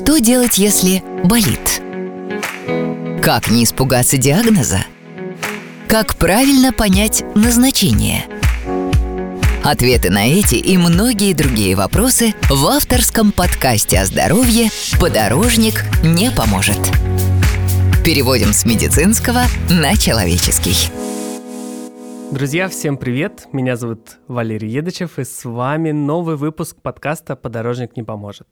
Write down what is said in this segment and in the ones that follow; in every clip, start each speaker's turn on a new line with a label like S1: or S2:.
S1: Что делать, если болит? Как не испугаться диагноза? Как правильно понять назначение? Ответы на эти и многие другие вопросы в авторском подкасте о здоровье «Подорожник не поможет». Переводим с медицинского на человеческий.
S2: Друзья, всем привет! Меня зовут Валерий Едычев, и с вами новый выпуск подкаста «Подорожник не поможет».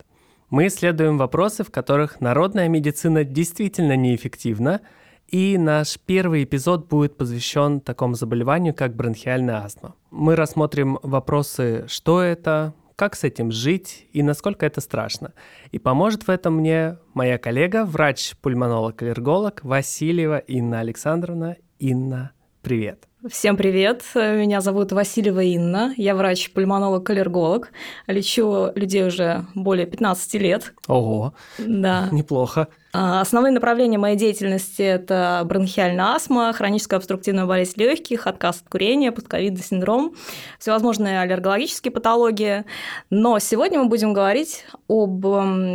S2: Мы исследуем вопросы, в которых народная медицина действительно неэффективна, и наш первый эпизод будет посвящен такому заболеванию, как бронхиальная астма. Мы рассмотрим вопросы, что это, как с этим жить и насколько это страшно. И поможет в этом мне моя коллега, врач-пульмонолог-аллерголог Васильева Инна Александровна. Инна, привет.
S3: Всем привет, меня зовут Васильева Инна, я врач-пульмонолог-аллерголог, лечу людей уже более 15 лет.
S2: Ого, да. неплохо.
S3: А, основные направления моей деятельности – это бронхиальная астма, хроническая обструктивная болезнь легких, отказ от курения, постковидный синдром, всевозможные аллергологические патологии. Но сегодня мы будем говорить об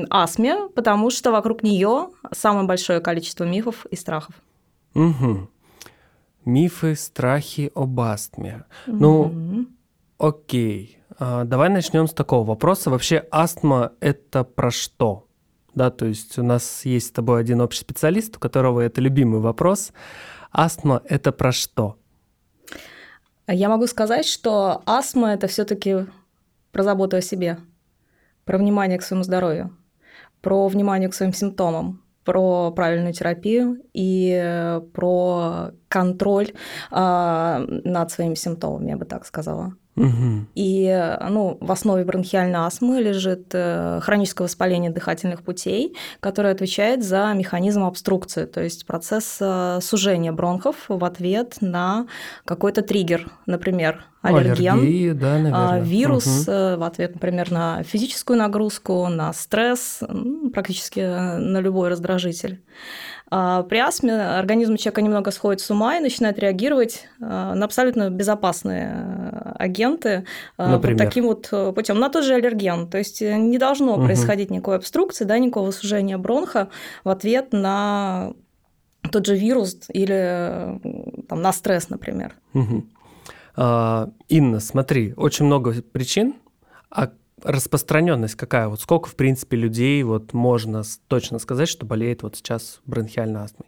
S3: астме, потому что вокруг нее самое большое количество мифов и страхов.
S2: Угу. Мифы, страхи об астме. Mm-hmm. Ну, окей. А, давай начнем с такого вопроса. Вообще астма это про что? Да, то есть у нас есть с тобой один общий специалист, у которого это любимый вопрос. Астма это про что?
S3: Я могу сказать, что астма это все-таки про заботу о себе, про внимание к своему здоровью, про внимание к своим симптомам, про правильную терапию и про контроль э, над своими симптомами, я бы так сказала. Угу. И ну, в основе бронхиальной астмы лежит э, хроническое воспаление дыхательных путей, которое отвечает за механизм обструкции, то есть процесс э, сужения бронхов в ответ на какой-то триггер, например, аллерген, Аллергии, да, наверное. вирус угу. в ответ, например, на физическую нагрузку, на стресс, практически на любой раздражитель. А при астме организм человека немного сходит с ума и начинает реагировать а, на абсолютно безопасные а, агенты Например? вот таким вот э, путем. На тот же аллерген. То есть э, не должно угу. происходить никакой обструкции, да, никакого сужения бронха в ответ на тот же вирус или там, на стресс, например.
S2: Угу. Инна, смотри, очень много причин, а распространенность какая? Вот сколько, в принципе, людей вот можно точно сказать, что болеет вот сейчас бронхиальной астмой?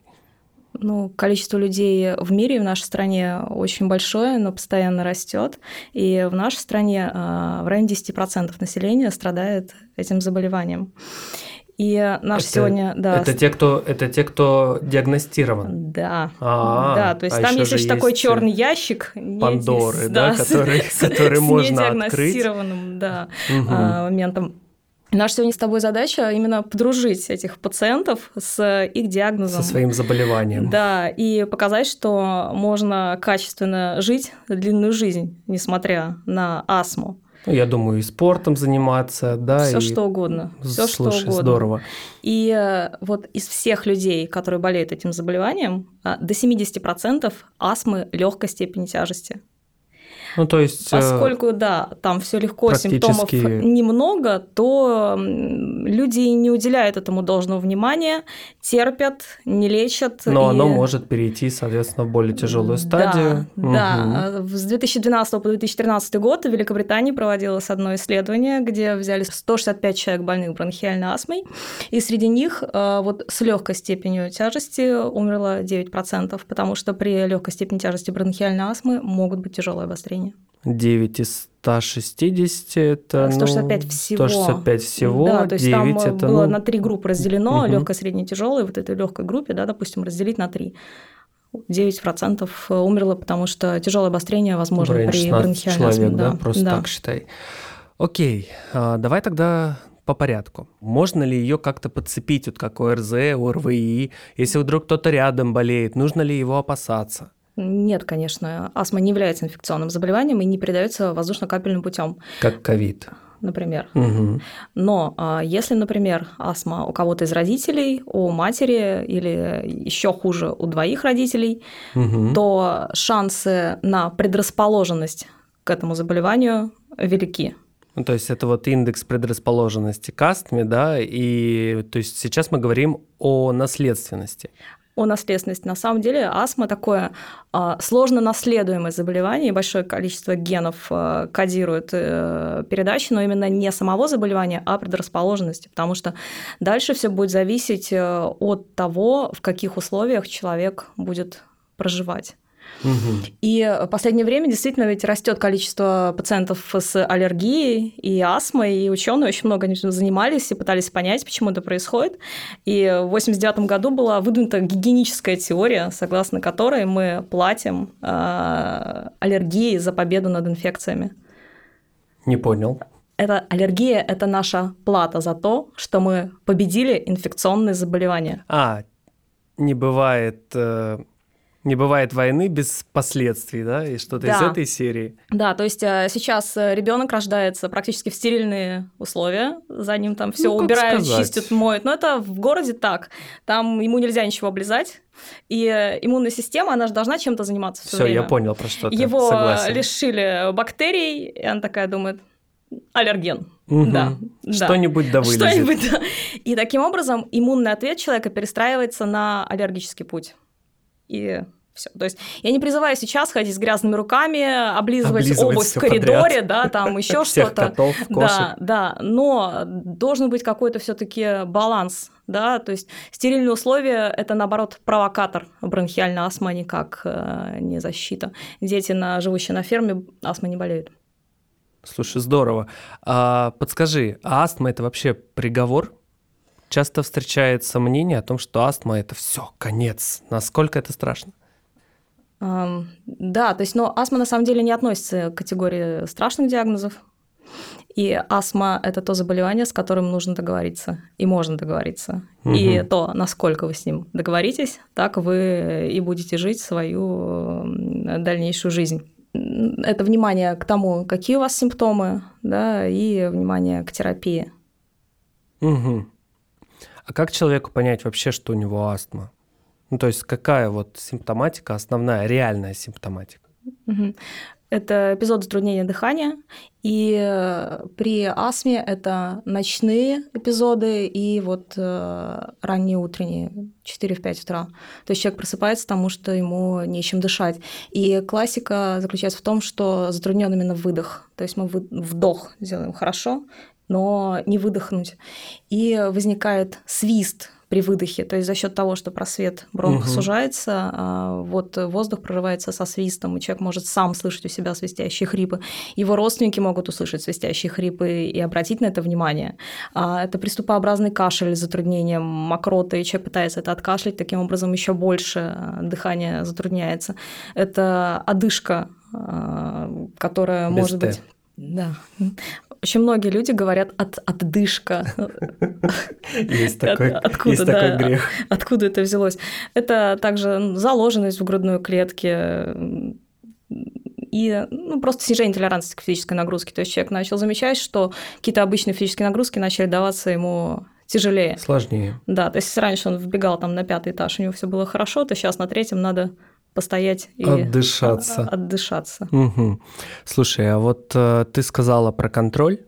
S3: Ну, количество людей в мире, в нашей стране очень большое, но постоянно растет. И в нашей стране а, в районе 10% населения страдает этим заболеванием. И наш
S2: это,
S3: сегодня, да.
S2: Это те, кто, это те, кто диагностирован.
S3: Да. А, да, то есть а там есть еще такой черный ящик.
S2: Пандоры, да, да, который, который можно открыть.
S3: да, угу. моментом. Наша сегодня с тобой задача именно подружить этих пациентов с их диагнозом.
S2: Со своим заболеванием.
S3: Да, и показать, что можно качественно жить длинную жизнь, несмотря на астму.
S2: Ну, я думаю, и спортом заниматься, да.
S3: Все
S2: и...
S3: что угодно. Все что угодно.
S2: здорово.
S3: И э, вот из всех людей, которые болеют этим заболеванием, э, до 70% астмы легкой степени тяжести.
S2: Ну, то есть...
S3: Э, Поскольку, да, там все легко, практически... симптомов немного, то люди не уделяют этому должного внимания, терпят, не лечат.
S2: Но и... оно может перейти, соответственно, в более тяжелую стадию.
S3: Да, угу. да. С 2012 по 2013 год в Великобритании проводилось одно исследование, где взяли 165 человек больных бронхиальной астмой, и среди них э, вот с легкой степенью тяжести умерло 9%, потому что при легкой степени тяжести бронхиальной астмы могут быть тяжелые обострения населения.
S2: 9 из 160 это
S3: 165 ну, всего.
S2: 165 всего.
S3: Да, то есть там это, было ну... на три группы разделено, угу. легкое, среднее, тяжелое. Вот этой легкой группе, да, допустим, разделить на три. 9% умерло, потому что тяжелое обострение возможно при бронхиальной
S2: человек, да, да, просто да. так считай. Окей, а, давай тогда по порядку. Можно ли ее как-то подцепить, вот как ОРЗ, ОРВИ? Если вдруг кто-то рядом болеет, нужно ли его опасаться?
S3: Нет, конечно, астма не является инфекционным заболеванием и не передается воздушно-капельным путем.
S2: Как ковид.
S3: Например. Угу. Но а, если, например, астма у кого-то из родителей, у матери или еще хуже у двоих родителей, угу. то шансы на предрасположенность к этому заболеванию велики.
S2: Ну, то есть это вот индекс предрасположенности к астме, да, и то есть сейчас мы говорим о наследственности
S3: о наследственности. На самом деле астма такое а, сложно наследуемое заболевание, и большое количество генов а, кодирует а, передачи, но именно не самого заболевания, а предрасположенности, потому что дальше все будет зависеть а, от того, в каких условиях человек будет проживать. И в последнее время действительно ведь растет количество пациентов с аллергией и астмой, и ученые очень много занимались и пытались понять, почему это происходит. И в 1989 году была выдвинута гигиеническая теория, согласно которой мы платим э, аллергией за победу над инфекциями.
S2: Не понял.
S3: Это аллергия – это наша плата за то, что мы победили инфекционные заболевания.
S2: А, не бывает э, не бывает войны без последствий, да, и что-то да. из этой серии.
S3: Да, то есть э, сейчас э, ребенок рождается практически в стерильные условия, за ним там все ну, убирают, сказать. чистят, моют. Но это в городе так. Там ему нельзя ничего облизать. И э, иммунная система, она же должна чем-то заниматься все,
S2: я понял про что то
S3: Его
S2: Согласен.
S3: лишили бактерий, и она такая думает, аллерген.
S2: Угу. Да, Что-нибудь да вылезет.
S3: Что-нибудь, да. И таким образом иммунный ответ человека перестраивается на аллергический путь и все. То есть я не призываю сейчас ходить с грязными руками, облизывать, облизывать обувь в коридоре, подряд. да, там еще что-то. Да, да. Но должен быть какой-то все-таки баланс, да, то есть стерильные условия – это, наоборот, провокатор бронхиальной астмы, а никак э, не защита. Дети, на, живущие на ферме, астмой не болеют.
S2: Слушай, здорово. А, подскажи, а астма – это вообще приговор? Часто встречается мнение о том, что астма это все, конец. Насколько это страшно?
S3: Um, да, то есть, но астма на самом деле не относится к категории страшных диагнозов. И астма – это то заболевание, с которым нужно договориться, и можно договориться. Угу. И то, насколько вы с ним договоритесь, так вы и будете жить свою дальнейшую жизнь. Это внимание к тому, какие у вас симптомы, да, и внимание к терапии.
S2: Угу. А как человеку понять вообще, что у него астма? Ну, то есть какая вот симптоматика, основная, реальная симптоматика?
S3: Это эпизод затруднения дыхания, и э, при астме это ночные эпизоды и вот э, ранние утренние, 4-5 утра. То есть человек просыпается, потому что ему нечем дышать. И классика заключается в том, что затруднен именно выдох. То есть мы вдох делаем хорошо, но не выдохнуть. И возникает свист при выдохе, то есть за счет того, что просвет бронха угу. сужается, а, вот воздух прорывается со свистом, и человек может сам слышать у себя свистящие хрипы. Его родственники могут услышать свистящие хрипы и обратить на это внимание. А, это приступообразный кашель с затруднением мокроты, и человек пытается это откашлять, таким образом еще больше а, дыхание затрудняется. Это одышка, которая Без может Т. быть да. Очень многие люди говорят от отдышка.
S2: Есть такой, откуда, есть да, такой грех.
S3: Откуда это взялось? Это также заложенность в грудной клетке и ну, просто снижение толерантности к физической нагрузке. То есть человек начал замечать, что какие-то обычные физические нагрузки начали даваться ему тяжелее.
S2: Сложнее.
S3: Да, то есть раньше он вбегал там на пятый этаж, у него все было хорошо, то сейчас на третьем надо постоять и
S2: отдышаться.
S3: отдышаться.
S2: Угу. Слушай, а вот э, ты сказала про контроль,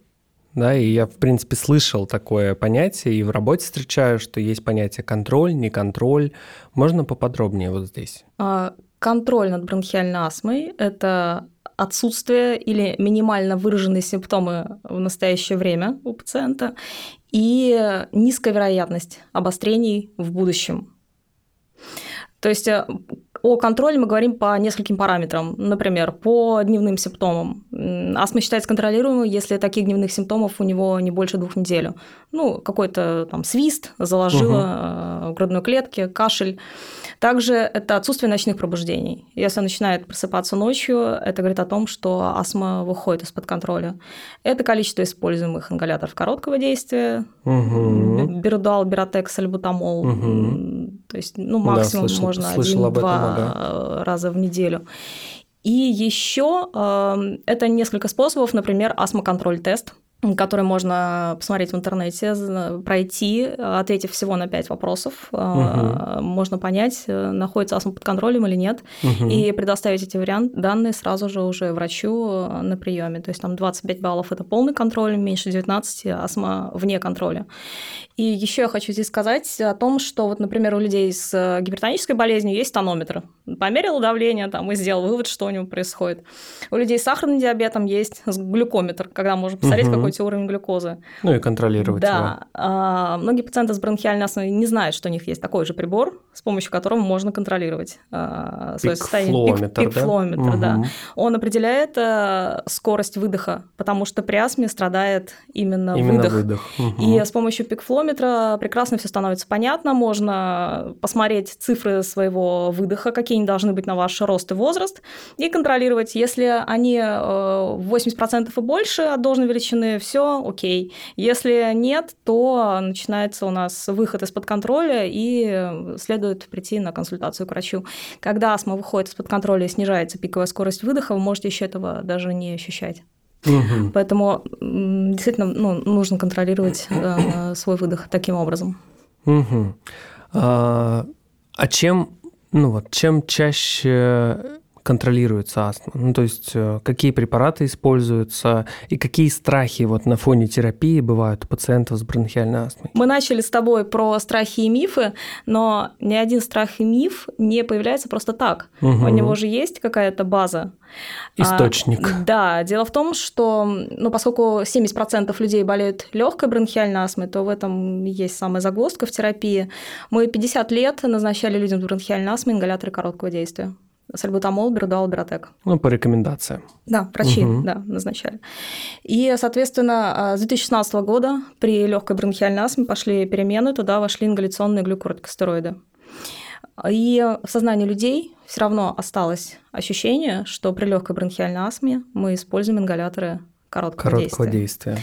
S2: да, и я, в принципе, слышал такое понятие, и в работе встречаю, что есть понятие контроль, не контроль. Можно поподробнее вот здесь?
S3: А, контроль над бронхиальной астмой – это отсутствие или минимально выраженные симптомы в настоящее время у пациента и низкая вероятность обострений в будущем. То есть э, о контроле мы говорим по нескольким параметрам. Например, по дневным симптомам. Астма считается контролируемой, если таких дневных симптомов у него не больше двух недель. Ну, какой-то там свист заложило угу. в грудной клетке, кашель. Также это отсутствие ночных пробуждений. Если он начинает просыпаться ночью, это говорит о том, что астма выходит из-под контроля. Это количество используемых ингаляторов короткого действия, угу. Берудал, Беротекс, Альбутамол. Угу. То есть, ну, максимум да, слышал, можно один-два да. раза в неделю. И еще э, это несколько способов, например, астмоконтроль-тест – который можно посмотреть в интернете, пройти, ответив всего на пять вопросов. Угу. Можно понять, э, находится астма под контролем или нет, угу. и предоставить эти вариант, данные сразу же уже врачу э, на приеме. То есть там 25 баллов – это полный контроль, меньше 19 – астма вне контроля. И еще я хочу здесь сказать о том, что вот, например, у людей с э, гипертонической болезнью есть тонометр. Померил давление там, и сделал вывод, что у него происходит. У людей с сахарным диабетом есть глюкометр, когда можно посмотреть, угу. какой тебя уровень глюкозы.
S2: Ну и контролировать
S3: да. его. А, многие пациенты с бронхиальной астмой не знают, что у них есть такой же прибор, с помощью которого можно контролировать а, свое состояние.
S2: Пик, пик
S3: да? угу. да. Он определяет а, скорость выдоха, потому что при астме страдает именно, именно выдох. выдох. Угу. И с помощью пик флометра спидометра прекрасно все становится понятно. Можно посмотреть цифры своего выдоха, какие они должны быть на ваш рост и возраст, и контролировать. Если они 80% э, и больше от должной величины, все окей. Если нет, то начинается у нас выход из-под контроля, и следует прийти на консультацию к врачу. Когда астма выходит из-под контроля и снижается пиковая скорость выдоха, вы можете еще этого даже не ощущать. Угу. Поэтому действительно ну, нужно контролировать э, свой выдох таким образом.
S2: Угу. А, а чем, ну вот, чем чаще контролируется астма? Ну, то есть э, какие препараты используются и какие страхи вот на фоне терапии бывают у пациентов с бронхиальной астмой?
S3: Мы начали с тобой про страхи и мифы, но ни один страх и миф не появляется просто так. Угу. У него же есть какая-то база.
S2: Источник.
S3: А, да, дело в том, что, ну, поскольку 70% людей болеют легкой бронхиальной астмой, то в этом есть самая загвоздка в терапии. Мы 50 лет назначали людям с бронхиальной астмой ингаляторы короткого действия сальбутамол, бердуал, беротек.
S2: Ну, по рекомендациям.
S3: Да, врачи, угу. да, назначали. И, соответственно, а, с 2016 года при легкой бронхиальной астме пошли перемены, туда вошли ингаляционные глюкоротикостероиды. И в сознании людей все равно осталось ощущение, что при легкой бронхиальной астме мы используем ингаляторы короткого, короткого действия. действия.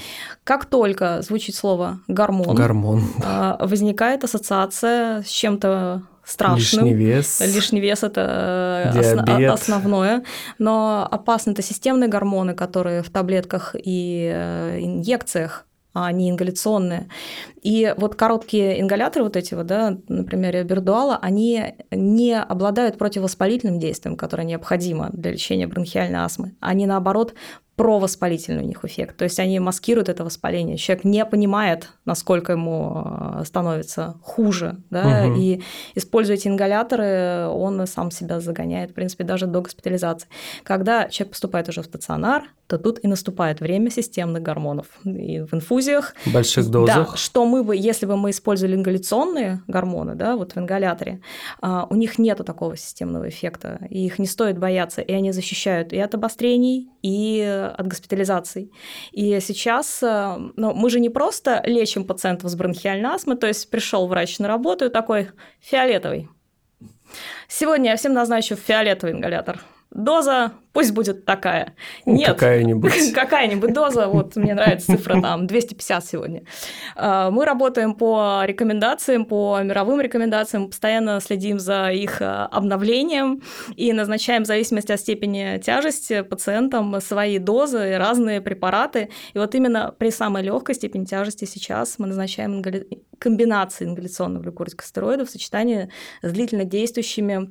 S3: Как только звучит слово гормон,
S2: гормон.
S3: А, возникает ассоциация с чем-то страшным.
S2: Лишний вес.
S3: Лишний вес – это э, Диабет. основное. Но опасны это системные гормоны, которые в таблетках и э, инъекциях а не ингаляционные. И вот короткие ингаляторы вот эти вот, да, например, Бердуала, они не обладают противовоспалительным действием, которое необходимо для лечения бронхиальной астмы. Они, наоборот, провоспалительный у них эффект. То есть они маскируют это воспаление. Человек не понимает, насколько ему э, становится хуже. Да? Угу. И используя эти ингаляторы, он сам себя загоняет, в принципе, даже до госпитализации. Когда человек поступает уже в стационар, то тут и наступает время системных гормонов. И в инфузиях.
S2: В больших дозах.
S3: Да, что мы бы, если бы мы использовали ингаляционные гормоны, да, вот в ингаляторе, а, у них нету такого системного эффекта, и их не стоит бояться, и они защищают и от обострений, и от госпитализаций. И сейчас э, ну, мы же не просто лечим пациентов с бронхиальной астмой, то есть пришел врач на работу и такой фиолетовый. Сегодня я всем назначу фиолетовый ингалятор. Доза пусть будет такая.
S2: Ну, Нет, какая-нибудь.
S3: Какая-нибудь доза, вот мне нравится цифра там 250 сегодня. А, мы работаем по рекомендациям, по мировым рекомендациям, постоянно следим за их а, обновлением и назначаем в зависимости от степени тяжести пациентам свои дозы, разные препараты. И вот именно при самой легкой степени тяжести сейчас мы назначаем ингали... комбинации ингаляционных глюкоротикостероидов в сочетании с длительно действующими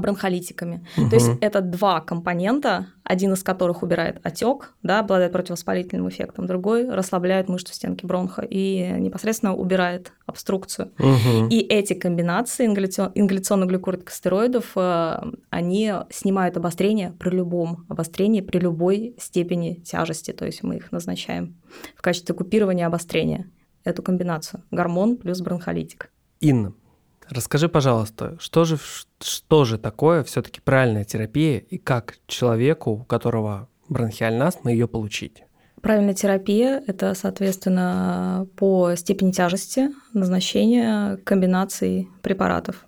S3: бронхолитиками. Угу. То есть это два компонента, один из которых убирает отек, да, обладает противовоспалительным эффектом, другой расслабляет мышцу стенки бронха и непосредственно убирает обструкцию. Угу. И эти комбинации ингаляционных глюкоротикостероидов, э, они снимают обострение при любом обострении, при любой степени тяжести. То есть мы их назначаем в качестве купирования обострения, эту комбинацию гормон плюс бронхолитик.
S2: Инна, Расскажи, пожалуйста, что же, что же такое все-таки правильная терапия и как человеку, у которого бронхиальная астма, ее получить?
S3: Правильная терапия – это, соответственно, по степени тяжести назначения комбинаций препаратов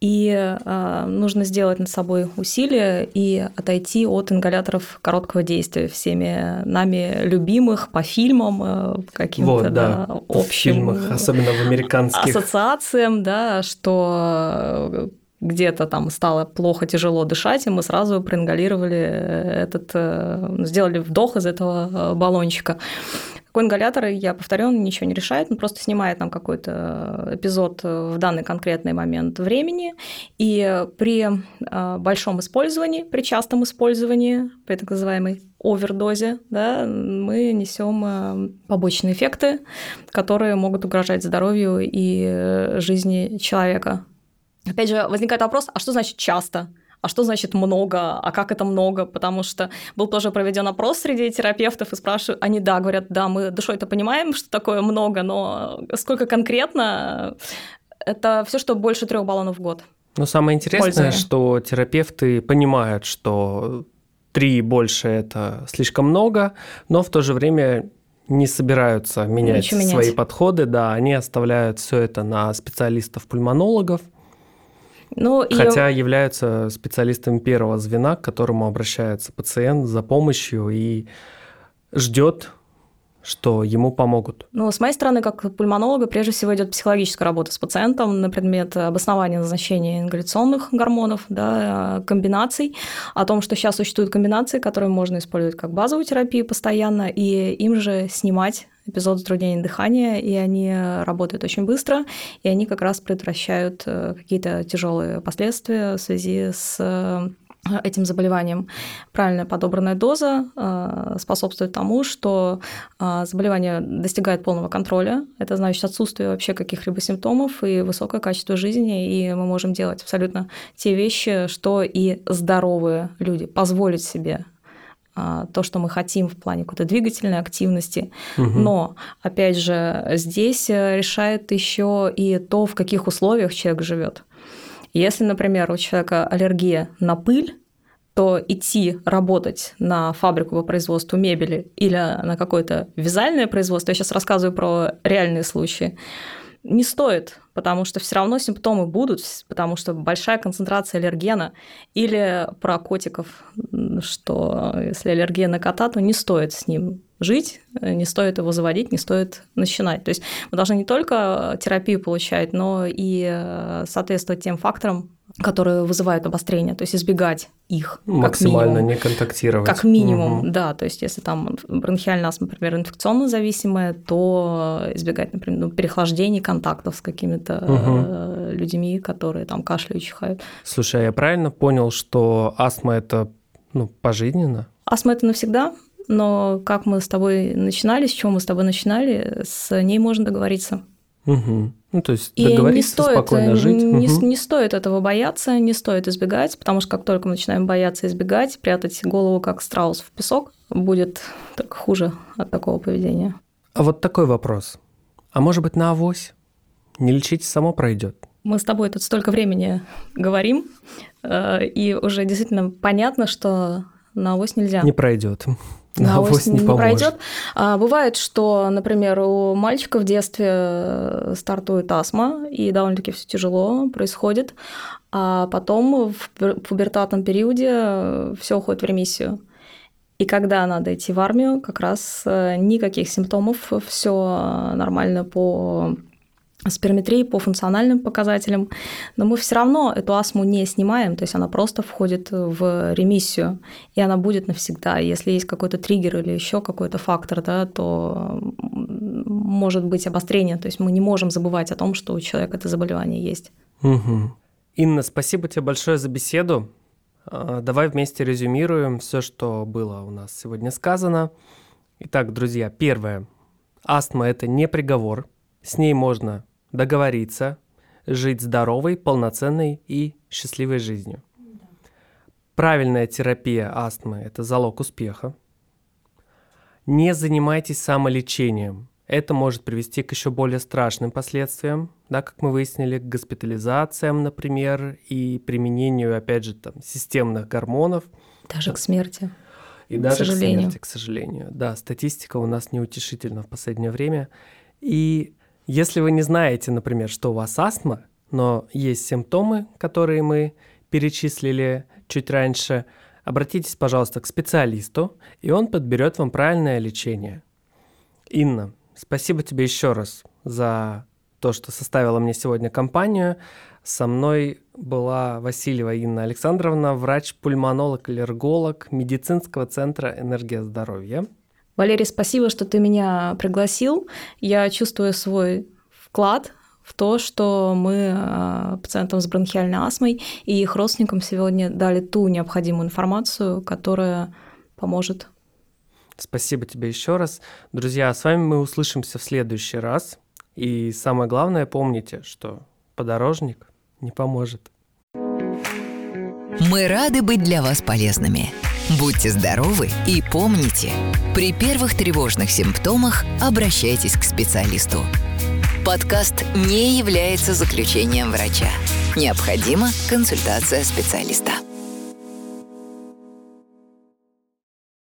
S3: и э, нужно сделать над собой усилия и отойти от ингаляторов короткого действия, всеми нами любимых по фильмам, э, каким-то вот, да, да, общим
S2: фильмах, особенно в американских
S3: ассоциациям, да, что где-то там стало плохо, тяжело дышать, и мы сразу проингалировали этот, э, сделали вдох из этого э, баллончика. Такой ингалятор, я повторю, он ничего не решает, он просто снимает нам какой-то эпизод в данный конкретный момент времени, и при э, большом использовании, при частом использовании, при так называемой овердозе, да, мы несем побочные эффекты, которые могут угрожать здоровью и жизни человека. Опять же, возникает вопрос, а что значит часто? А что значит много, а как это много, потому что был тоже проведен опрос среди терапевтов и спрашивают, они да, говорят, да, мы душой это понимаем, что такое много, но сколько конкретно, это все, что больше трех баллонов в год.
S2: Но самое интересное, что терапевты понимают, что три больше это слишком много, но в то же время не собираются менять Ничего свои менять. подходы, да, они оставляют все это на специалистов-пульмонологов, ну, Хотя и... являются специалистами первого звена, к которому обращается пациент за помощью и ждет что ему помогут?
S3: Ну, с моей стороны, как пульмонолога, прежде всего идет психологическая работа с пациентом на предмет обоснования назначения ингаляционных гормонов, да, комбинаций, о том, что сейчас существуют комбинации, которые можно использовать как базовую терапию постоянно, и им же снимать эпизод затруднения дыхания, и они работают очень быстро, и они как раз предотвращают э, какие-то тяжелые последствия в связи с э, этим заболеванием. Правильно подобранная доза э, способствует тому, что заболевание достигает полного контроля. Это значит отсутствие вообще каких-либо симптомов и высокое качество жизни, и мы можем делать абсолютно те вещи, что и здоровые люди позволить себе то, что мы хотим в плане какой-то двигательной активности. Угу. Но, опять же, здесь э, решает еще и то, в каких условиях человек живет. Если, например, у человека аллергия на пыль, то идти работать на фабрику по производству мебели или на какое-то вязальное производство, я сейчас рассказываю про реальные случаи, не стоит, потому что все равно симптомы будут, потому что большая концентрация аллергена или про котиков, что если аллергия на кота, то не стоит с ним жить, не стоит его заводить, не стоит начинать. То есть мы должны не только терапию получать, но и э, соответствовать тем факторам, которые вызывают обострение, то есть избегать их.
S2: Максимально не контактировать.
S3: Как минимум, угу. да. То есть если там бронхиальная астма, например, инфекционно зависимая, то избегать, например, ну, переохлаждений, контактов с какими-то угу. людьми, которые там кашляют, чихают.
S2: Слушай, а я правильно понял, что астма – это ну, пожизненно?
S3: Астма – это навсегда, но как мы с тобой начинали, с чего мы с тобой начинали, с ней можно договориться.
S2: Угу. Ну, то есть договориться, и не стоит, спокойно жить.
S3: Не, угу. не стоит этого бояться, не стоит избегать, потому что как только мы начинаем бояться избегать, прятать голову как страус в песок, будет так хуже от такого поведения.
S2: А вот такой вопрос. А может быть на авось? Не лечить само пройдет?
S3: Мы с тобой тут столько времени говорим, э, и уже действительно понятно, что на авось нельзя.
S2: Не пройдет
S3: на авось не, не пройдет. А, бывает, что, например, у мальчика в детстве э, стартует астма, и довольно-таки все тяжело происходит, а потом в пубертатном периоде э, все уходит в ремиссию. И когда надо идти в армию, как раз э, никаких симптомов, все нормально по сперметрии по функциональным показателям, но мы все равно эту астму не снимаем, то есть она просто входит в ремиссию, и она будет навсегда. Если есть какой-то триггер или еще какой-то фактор, да, то может быть обострение, то есть мы не можем забывать о том, что у человека это заболевание есть.
S2: Угу. Инна, спасибо тебе большое за беседу. А, давай вместе резюмируем все, что было у нас сегодня сказано. Итак, друзья, первое. Астма – это не приговор. С ней можно договориться, жить здоровой, полноценной и счастливой жизнью. Правильная терапия астмы – это залог успеха. Не занимайтесь самолечением. Это может привести к еще более страшным последствиям, да, как мы выяснили, к госпитализациям, например, и применению, опять же, там, системных гормонов.
S3: Даже к смерти.
S2: И даже к смерти, к сожалению. Да, статистика у нас неутешительна в последнее время. И если вы не знаете, например, что у вас астма, но есть симптомы, которые мы перечислили чуть раньше, обратитесь, пожалуйста, к специалисту, и он подберет вам правильное лечение. Инна, спасибо тебе еще раз за то, что составила мне сегодня компанию. Со мной была Васильева Инна Александровна, врач-пульмонолог-аллерголог медицинского центра «Энергия здоровья».
S3: Валерий, спасибо, что ты меня пригласил. Я чувствую свой вклад в то, что мы а, пациентам с бронхиальной астмой и их родственникам сегодня дали ту необходимую информацию, которая поможет.
S2: Спасибо тебе еще раз. Друзья, с вами мы услышимся в следующий раз. И самое главное, помните, что подорожник не поможет.
S1: Мы рады быть для вас полезными. Будьте здоровы и помните, при первых тревожных симптомах обращайтесь к специалисту. Подкаст не является заключением врача. Необходима консультация специалиста.